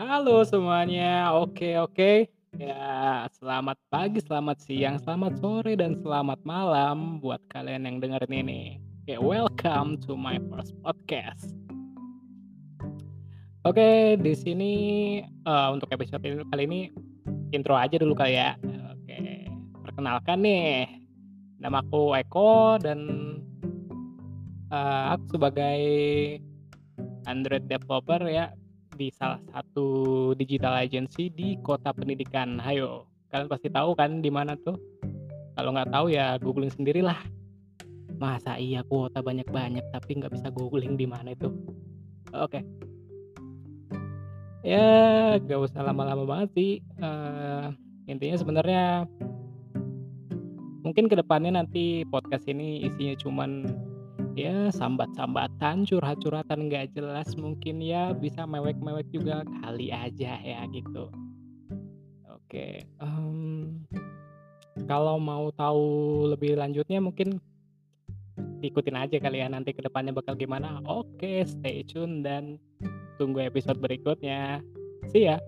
Halo semuanya, oke oke. Ya, selamat pagi, selamat siang, selamat sore, dan selamat malam buat kalian yang dengerin ini. Oke, welcome to my first podcast. Oke, di sini, eee, untuk episode kali ini intro aja dulu kali ya. Oke, perkenalkan nih, namaku Eko dan, eee, aku sebagai Android developer ya di salah satu digital agency di kota pendidikan. Hayo, kalian pasti tahu kan di mana tuh? Kalau nggak tahu ya googling sendirilah. Masa iya kuota banyak-banyak tapi nggak bisa googling di mana itu? Oke. Ya, nggak usah lama-lama banget sih, eee, intinya sebenarnya mungkin ke depannya nanti podcast ini isinya cuman, ya sambat-sambatan, curhat-curhatan nggak jelas mungkin ya, bisa mewek-mewek juga kali aja ya gitu. Oke, mmm, kalau mau tahu lebih lanjutnya mungkin ikutin aja kali ya nanti ke depannya bakal gimana. Oke, stay tune dan tunggu episode berikutnya. See ya.